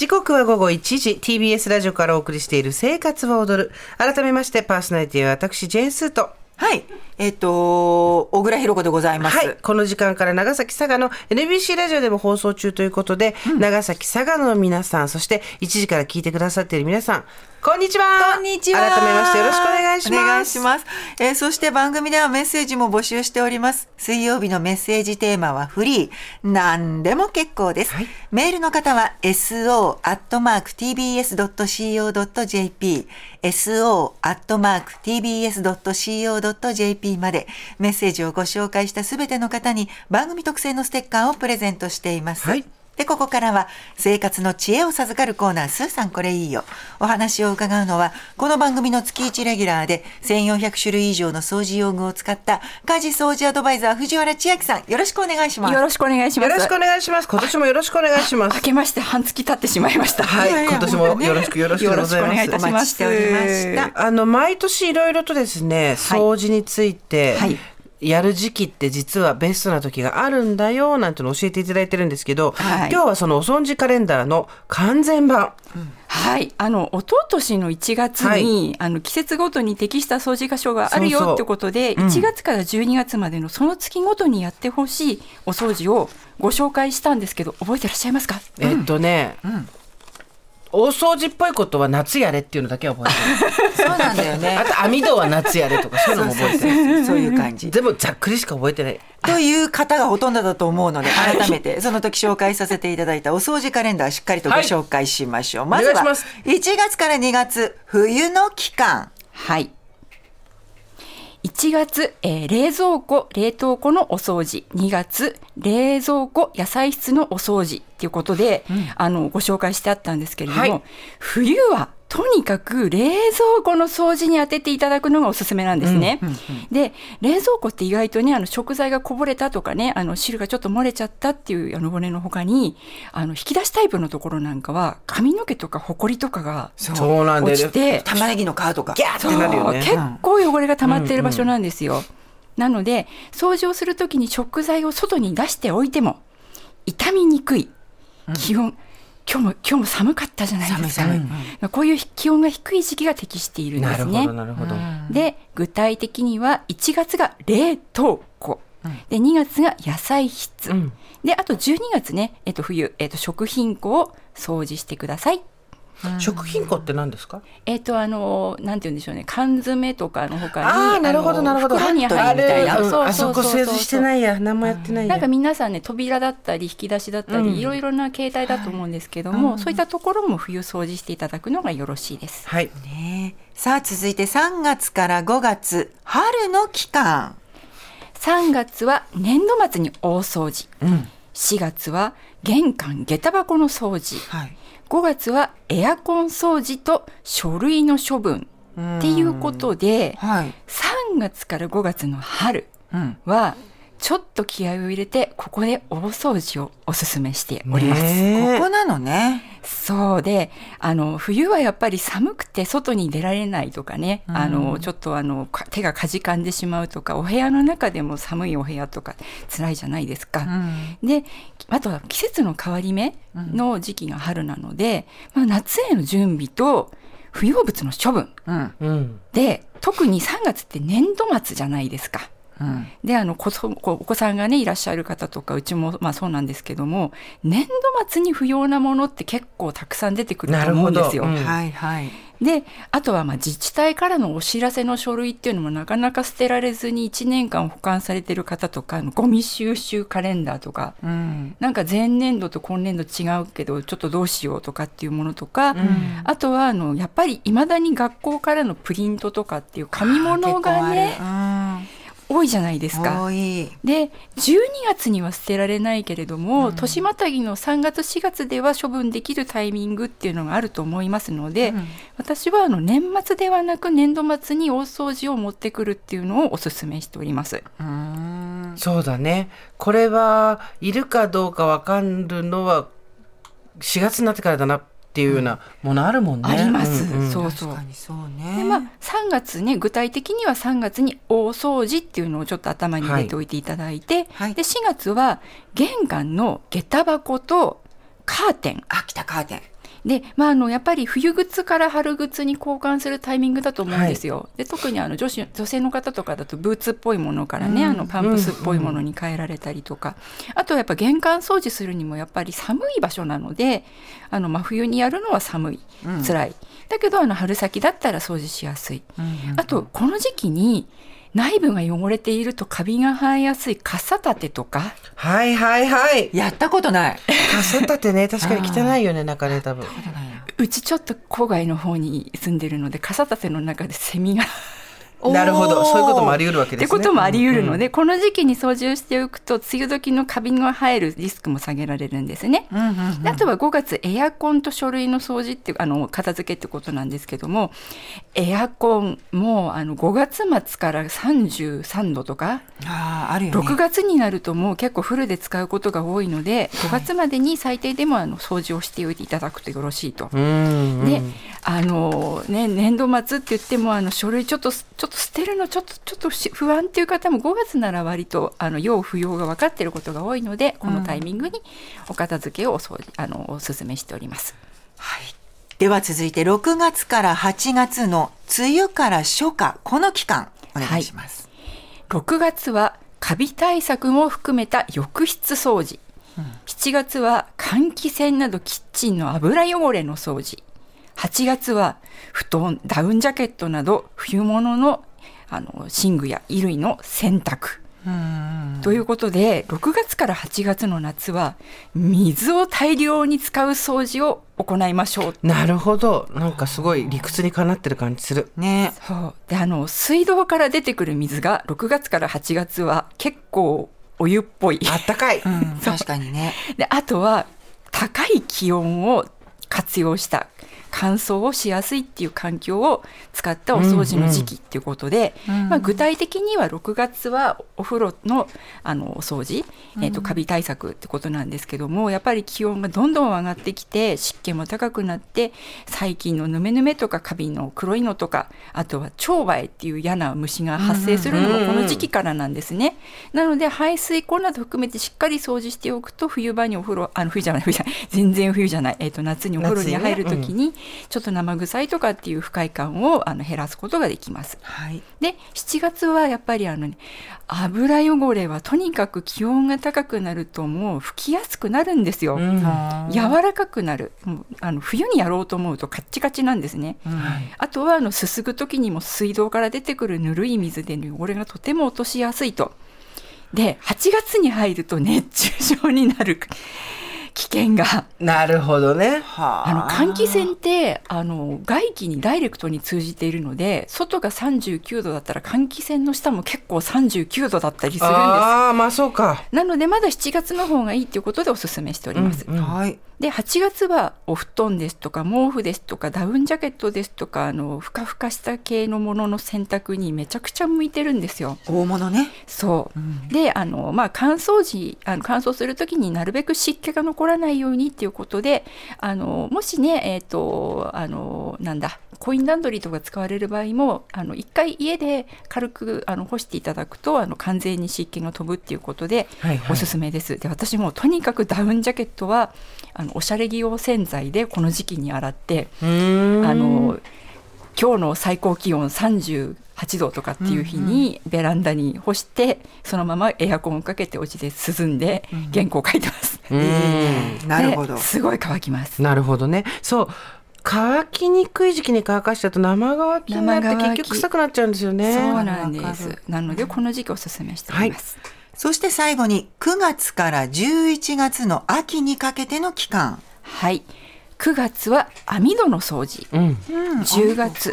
時刻は午後1時。TBS ラジオからお送りしている生活は踊る。改めましてパーソナリティは私ジェーンスーと。はい。えっ、と、小倉弘子でございます。はい。この時間から長崎佐賀の NBC ラジオでも放送中ということで、長崎佐賀の皆さんそして1時から聞いてくださっている皆さんこんにちはこんにちは。改めましてよろしくお願いしますお願いします。えーそして番組ではメッセージも募集しております。水曜日のメッセージテーマはフリー。何でも結構です。はいメールの方は so.tbs.co.jp so.tbs.co.jp までメッセージをご紹介したすべての方に番組特製のステッカーをプレゼントしています。はいで、ここからは生活の知恵を授かるコーナー、スーさんこれいいよ。お話を伺うのは、この番組の月1レギュラーで1400種類以上の掃除用具を使った家事掃除アドバイザー藤原千秋さん、よろしくお願いします。よろしくお願いします。よろしくお願いします今年もよろしくお願いします明けまして半月経ってしまいました。はい今年もよろしくよろしくよろしくおございます願いいたします。お待ちしておりましたあの毎年いろいろとですね掃除について、はいやる時期って実はベストな時があるんだよなんてのを教えていただいてるんですけど、はい。今日はそのお掃除カレンダーの完全版、はい、あの一昨年の1月に、あの季節ごとに適した掃除箇所があるそうそう。よってことで、1月から12月までのその月ごとにやってほしいお掃除をご紹介したんですけど、覚えてらっしゃいますか？えっとね、大掃除っぽいことは夏やれっていうのだけは覚えてるそうなんだよねあ。と網戸は夏やれとかそういうのも覚えてるそういう感じ。でもざっくりしか覚えてないという方がほとんどだと思うので、改めてその時紹介させていただいたお掃除カレンダーしっかりとご紹介しましょう。まずはいします1月から2月、冬の期間。はい。1月、えー冷蔵庫、冷凍庫のお掃除。2月、冷蔵庫、野菜室のお掃除っていうことで、あの、ご紹介してあったんですけれども、はい冬はとにかく冷蔵庫の掃除に当てていただくのがおすすめなんですね。で、冷蔵庫って意外とね、あの食材がこぼれたとかね、あの汁がちょっと漏れちゃったっていうあの骨の他に、あの引き出しタイプのところなんかは髪の毛とかホコリとかがそうなんだよね落ちて、玉ねぎの皮とか。ギャーってなるよね結構汚れが溜まっている場所なんですよ。なので掃除をするときに食材を外に出しておいても傷みにくい気温、今日も今日も寒かったじゃないですか。寒い寒い。まあこういう気温が低い時期が適しているんですね。なるほど。なるほど、で具体的には1月が冷凍庫、で2月が野菜室、ん。であと12月ね、えっと、冬、えっと、食品庫を掃除してください。食品庫って何ですか？えっ、とあのなんて言うんでしょうね。缶詰とかの他にあーなるほどなるほど。袋に入るみたいな。あれうん。そうあそこ製図してないいや。何もやってないや。なんか皆さんね扉だったり引き出しだったり、うん。いろいろな形態だと思うんですけども、そういったところも冬掃除していただくのがよろしいです。はい。ねえ。さあ続いて3月から5月、春の期間。3月は年度末に大掃除、4月は玄関下駄箱の掃除、はい。5月はエアコン掃除と書類の処分っていうことで、はい。3月から5月の春うん。はちょっと気合を入れてここで大掃除をおすすめしております。ここなのね。そうであの冬はやっぱり寒くて外に出られないとかね、あのちょっとあのか手がかじかんでしまうとかお部屋の中でも寒いお部屋とか辛いじゃないですか。であとは季節の変わり目の時期が春なので、まあ、夏への準備と不要物の処分うん。うんで特に3月って年度末じゃないですか。うん。であのこそこお子さんがねいらっしゃる方とかうちもまあそうなんですけども年度末に不要なものって結構たくさん出てくると思うんですよ。うんはいはい。であとはまあ自治体からのお知らせの書類っていうのもなかなか捨てられずに1年間保管されてる方とかゴミ収集カレンダーとか、うん。なんか前年度と今年度違うけどちょっとどうしようとかっていうものとか、あとはあのやっぱりいまだに学校からのプリントとかっていう紙物がね多いじゃないですか。多い。で12月には捨てられないけれども、年またぎの3月4月では処分できるタイミングっていうのがあると思いますので、私はあの年末ではなく年度末に大掃除を持ってくるっていうのをお勧めしております。そうだね。これはいるかどうかわかるのは4月になってからだなっていうようなものあるもんね。あります、うんうんそうそう確かにそうね。でまあ、3月ね具体的には3月に大掃除っていうのをちょっと頭に入れておいていただいて、はいで4月は玄関の下駄箱とカーテンあ、来たカーテン。で、まあ、あのやっぱり冬靴から春靴に交換するタイミングだと思うんですよ。で特にあの女子女性の方とかだとブーツっぽいものからね、あのパンプスっぽいものに変えられたりとか、あとはやっぱ玄関掃除するにもやっぱり寒い場所なのであの真冬にやるのは寒い、辛い。だけどあの春先だったら掃除しやすい。あとこの時期に内部が汚れているとカビが生えやすい傘立てとか？はいはいはい。やったことない。傘立てね、確かに汚いよね、中ね、多分。うちちょっと郊外の方に住んでるので傘立ての中でセミがなるほど。そういうこともあり得るわけっですね。てこともあり得るので、この時期に掃除をしておくと梅雨時のカビが生えるリスクも下げられるんですね。であとは5月エアコンと書類の掃除っていうあの片付けってことなんですけどもエアコンもうあの5月末から33度とかああ、あるよね。6月になるともう結構フルで使うことが多いので5月までに最低でもあの掃除をしておいていただくとよろしいと。うん。であのね年度末って言ってもあの書類ちょっとちょっと捨てるのちょっとちょっとし不安っていう方も5月なら割とあの要不要が分かっていることが多いのでこのタイミングにお片付けをお掃除あのお勧めしております。では続いて6月から8月の梅雨から初夏、この期間、お願いします。6月はカビ対策も含めた浴室掃除、7月は換気扇などキッチンの油汚れの掃除8月は布団ダウンジャケットなど冬物のあの寝具や衣類の洗濯ということで6月から8月の夏は水を大量に使う掃除を行いましょうなるほど。なんかすごい理屈にかなってる感じする。ね。そうであの水道から出てくる水が6月から8月は結構お湯っぽい。あったかい。うん、確かにね。であとは高い気温を活用した乾燥をしやすいっていう環境を使ったお掃除の時期っていうことで、まあ、具体的には6月はお風呂のあのお掃除、えー、とカビ対策ってことなんですけどもやっぱり気温がどんどん上がってきて湿気も高くなって細菌のヌメヌメとかカビの黒いのとかあとは腸バエっていう嫌な虫が発生するのもこの時期からなんですね。なので排水口など含めてしっかり掃除しておくと冬場にお風呂あの冬じゃない冬じゃない全然冬じゃない、えー、と夏にお風呂に入る時にちょっと生臭いとかっていう不快感をあの減らすことができます。はい。で7月はやっぱりあの、ね、油汚れはとにかく気温が高くなるともう拭きやすくなるんですよ。柔らかくなるもうあの冬にやろうと思うとカッチカチなんですね。あとはあのすすぐ時にも水道から出てくるぬるい水で汚れがとても落としやすいと。で8月に入ると熱中症になる危険がなるほどね。はあの換気扇ってあの外気にダイレクトに通じているので外が39度だったら換気扇の下も結構39度だったりするんです。ああ、まあそうか。なのでまだ7月の方がいいということでお勧めしております。はい。で8月はお布団ですとか毛布ですとかダウンジャケットですとかあのふかふかした系のものの洗濯にめちゃくちゃ向いてるんですよ。大物ね。そう、であの、まあ、乾燥時あの乾燥する時になるべく湿気が残らないようにっていうことであのもしねえっ、とあのなんだコインランドリーとか使われる場合もあの一回家で軽くあの干していただくとあの完全に湿気が飛ぶっていうことで、はいはいおすすめです。で私もとにかくダウンジャケットはあのおしゃれ着用洗剤でこの時期に洗って。あの今日の最高気温38度とかっていう日にベランダに干してそのままエアコンをかけてお家で涼んで原稿を書いてます。うーん。なるほど。ですごい乾きます。なるほどね。そう。乾きにくい時期に乾かしちゃうと生乾きになって生乾き結局臭くなっちゃうんですよね。そうなんでする。なのでこの時期おすすめしております。そして最後に9月から11月の秋にかけての期間。はい。9月は網戸の掃除、うん。10月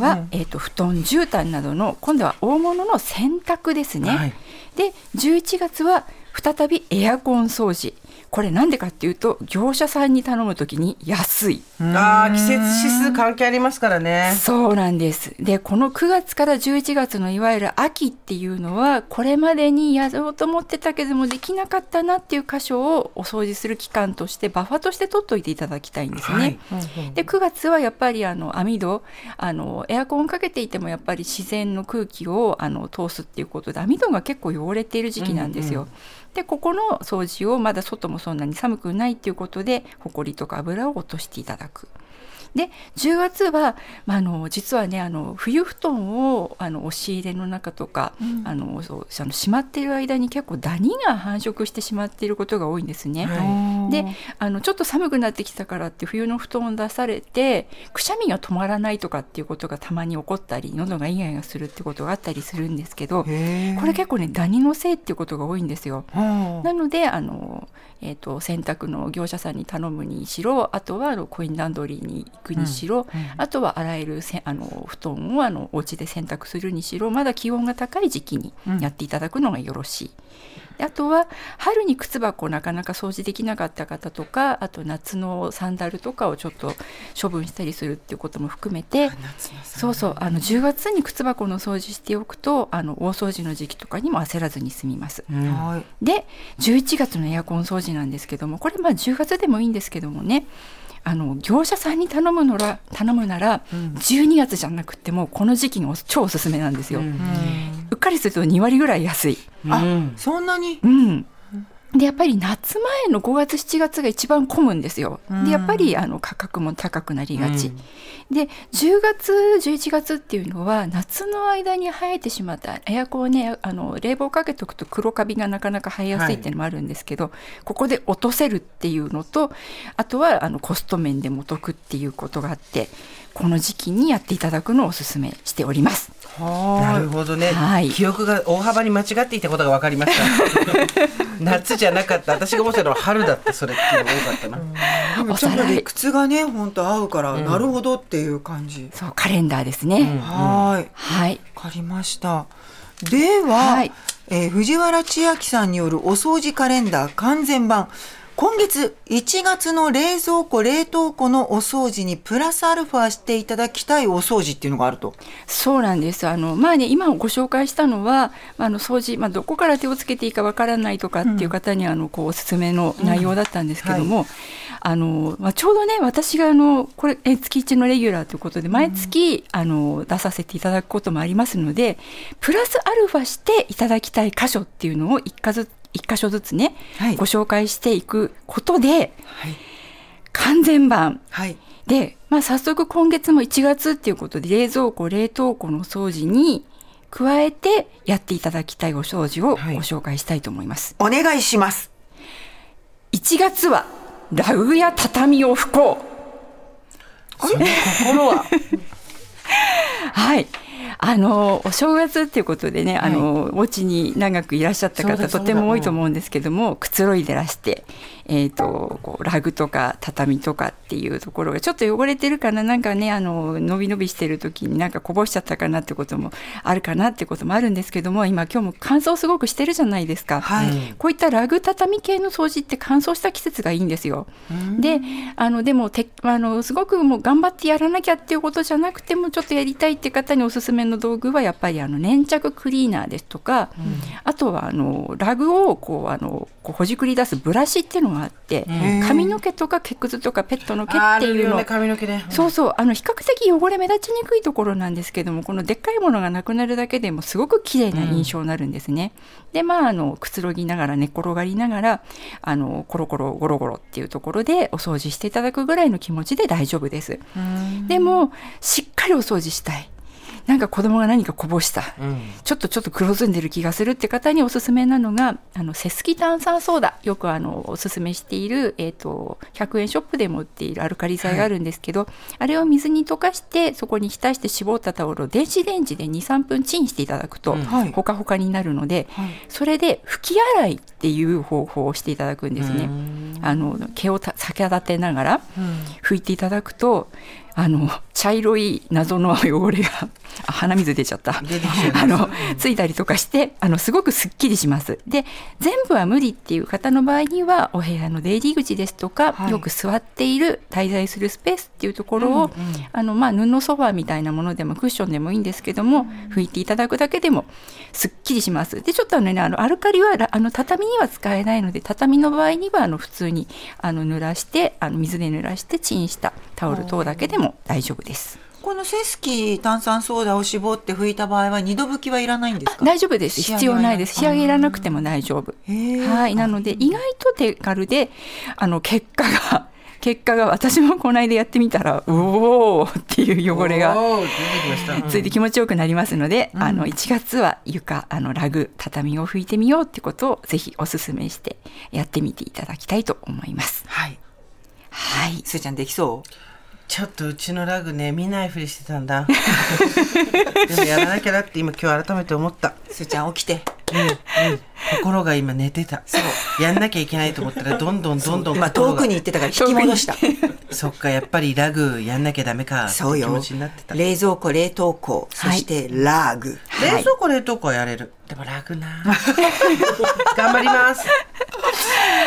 は、えー、と布団絨毯などの今度は大物の洗濯ですね。はいで11月は再びエアコン掃除これなんでかっていうと業者さんに頼むときに安い。ああ、季節指数関係ありますからね。そうなんです。で、この9月から11月のいわゆる秋っていうのは、これまでにやろうと思ってたけどもできなかったなっていう箇所をお掃除する期間としてバッファーとして取っといていただきたいんですね。で、9月はやっぱりあの網戸、あのエアコンかけていてもやっぱり自然の空気をあの通すっていうことで網戸が結構汚れている時期なんですよ。でここの掃除をまだ外もそんなに寒くないっていうことでほこりとか油を落としていただく。で10月は、まあ、あの実はねあの冬布団をあの押し入れの中とか、あのそうあのしまっている間に結構ダニが繁殖してしまっていることが多いんですね。であのちょっと寒くなってきたからって冬の布団を出されてくしゃみが止まらないとかっていうことがたまに起こったり喉がイガイガするってことがあったりするんですけどこれ結構ねダニのせいっていうことが多いんですよ。なのであの、えー、と洗濯の業者さんに頼むにしろあとはあのコインランドリーに行くにしろ、あとは洗えるせあの布団をあのお家で洗濯するにしろまだ気温が高い時期にやっていただくのがよろしい。であとは春に靴箱なかなか掃除できなかった方とかあと夏のサンダルとかをちょっと処分したりするっていうことも含めてそうそうあの10月に靴箱の掃除しておくとあの大掃除の時期とかにも焦らずに済みます。はい。で11月のエアコン掃除なんですけどもこれまあ10月でもいいんですけどもねあの業者さんに頼むのら頼むなら、12月じゃなくてもこの時期が超おすすめなんですよ。うっかりすると2割ぐらい安い。あ、そんなに？うんでやっぱり夏前の5月7月が一番混むんですよ。でやっぱりあの価格も高くなりがち。で10月11月っていうのは夏の間に生えてしまったエアコンをねあの冷房かけておくと黒カビがなかなか生えやすいっていうのもあるんですけど、ここで落とせるっていうのとあとはあのコスト面でもお得っていうことがあってこの時期にやっていただくのをお勧めしております。なるほどね、はい記憶が大幅に間違っていたことが分かりました 夏じゃなかった私が思ってたのは春だったそれっていうのが多かったな、でもちょっと理屈がね、本当合うから、なるほどっていう感じ。そうカレンダーですね。はい。はい。わかりました。では、はいえー藤原千秋さんによるお掃除カレンダー完全版。今月1月の冷蔵庫冷凍庫のお掃除にプラスアルファしていただきたいお掃除っていうのがあると。そうなんです。あの、まあね、今ご紹介したのはあの掃除、まあ、どこから手をつけていいかわからないとかっていう方に、うん、あのこうおすすめの内容だったんですけども、うんはい、あのまあ、ちょうどね私があのこれえ月1のレギュラーということで毎月、うん、あの出させていただくこともありますのでプラスアルファしていただきたい箇所っていうのを一箇ず1箇所ずつね、はい、ご紹介していくことで、はい、完全版、はい、で、まあ、早速今月も1月っていうことで冷蔵庫冷凍庫の掃除に加えてやっていただきたいお掃除をご紹介したいと思います。お願いします。1月はラグや畳を拭こう。心は？はい。あのお正月っていうことでね、あのお家に長くいらっしゃった方とても多いと思うんですけども、くつろいでらして、えー、とこうラグとか畳とかっていうところがちょっと汚れてるかななんかねあの伸び伸びしてる時になんかこぼしちゃったかなってこともあるかなってこともあるんですけども今今日も乾燥すごくしてるじゃないですか。はい。こういったラグ畳系の掃除って乾燥した季節がいいんですよ。であのでもてあのすごくもう頑張ってやらなきゃっていうことじゃなくてもちょっとやりたいって方におすすめの道具はやっぱりあの粘着クリーナーですとか、あとはあのラグをこうあのこうほじくり出すブラシっていうのがあって、髪の毛とか毛くずとかペットの毛あっていうのね髪の毛ねそうそうあの比較的汚れ目立ちにくいところなんですけどもこのでっかいものがなくなるだけでもすごく綺麗な印象になるんですね。でまああのくつろぎながら寝っ転がりながらあのコロコロゴロゴロっていうところでお掃除していただくぐらいの気持ちで大丈夫です。でもしっかりお掃除したい。なんか子供が何かこぼした、ちょっとちょっと黒ずんでる気がするって方におすすめなのがあのセスキ炭酸ソーダ。よくあのおすすめしている、えー、と100円ショップでも売っているアルカリ剤があるんですけど、あれを水に溶かしてそこに浸して絞ったタオルを電子レンジで23分チンしていただくと、はい。ほかほかになるので、それで拭き洗いっていう方法をしていただくんですね。あの毛をた逆立てながら拭いていただくと、あの茶色い謎の汚れがあ鼻水出ちゃった。あのついたりとかしてあのすごくすっきりします。で全部は無理っていう方の場合にはお部屋の出入り口ですとか、はい。よく座っている滞在するスペースっていうところを、あのまあ布ソファーみたいなものでもクッションでもいいんですけども、拭いていただくだけでもすっきりします。でちょっとあのねあのアルカリはらあの畳には使えないので畳の場合にはあの普通にあの濡らしてあの水で濡らしてチンしたタオル等だけでも大丈夫です。このセスキ炭酸ソーダを絞って拭いた場合は二度拭きはいらないんですか？大丈夫です。必要ないです。仕上げいらなくても大丈夫。はい。なので意外と手軽であの結果が 結果が私もこの間やってみたらうおーっていう汚れが。ついて気持ちよくなりますので、あの1月は床あのラグ畳を拭いてみようってことをぜひお勧めしてやってみていただきたいと思います。はい。はい。すーちゃんできそう？ちょっとうちのラグね見ないふりしてたんだ。でもやらなきゃなって今今日改めて思った。すーちゃん起きて。心が今寝てた。やんなきゃいけないと思ったらどんどんどんどんまあ遠くに行ってたから引き戻した。そっかやっぱりラグやんなきゃダメか。ってそうよ。気持ちになってた。冷蔵庫冷凍庫そしてラーグ、冷蔵庫冷凍庫はやれる。でもラグな。頑張ります。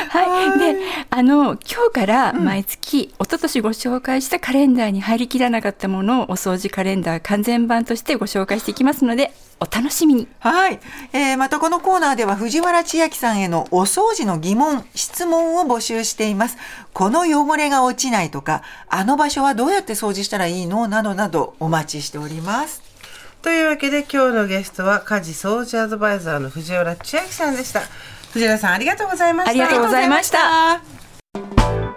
はい、であの今日から毎月、一昨年ご紹介したカレンダーに入りきらなかったものをお掃除カレンダー完全版としてご紹介していきますのでお楽しみに。はい、えーまたこのコーナーでは藤原千秋さんへのお掃除の疑問質問を募集していますこの汚れが落ちないとかあの場所はどうやって掃除したらいいの？などなどお待ちしておりますというわけで今日のゲストは家事掃除アドバイザーの藤原千秋さんでした。藤原さんありがとうございました。ありがとうございました。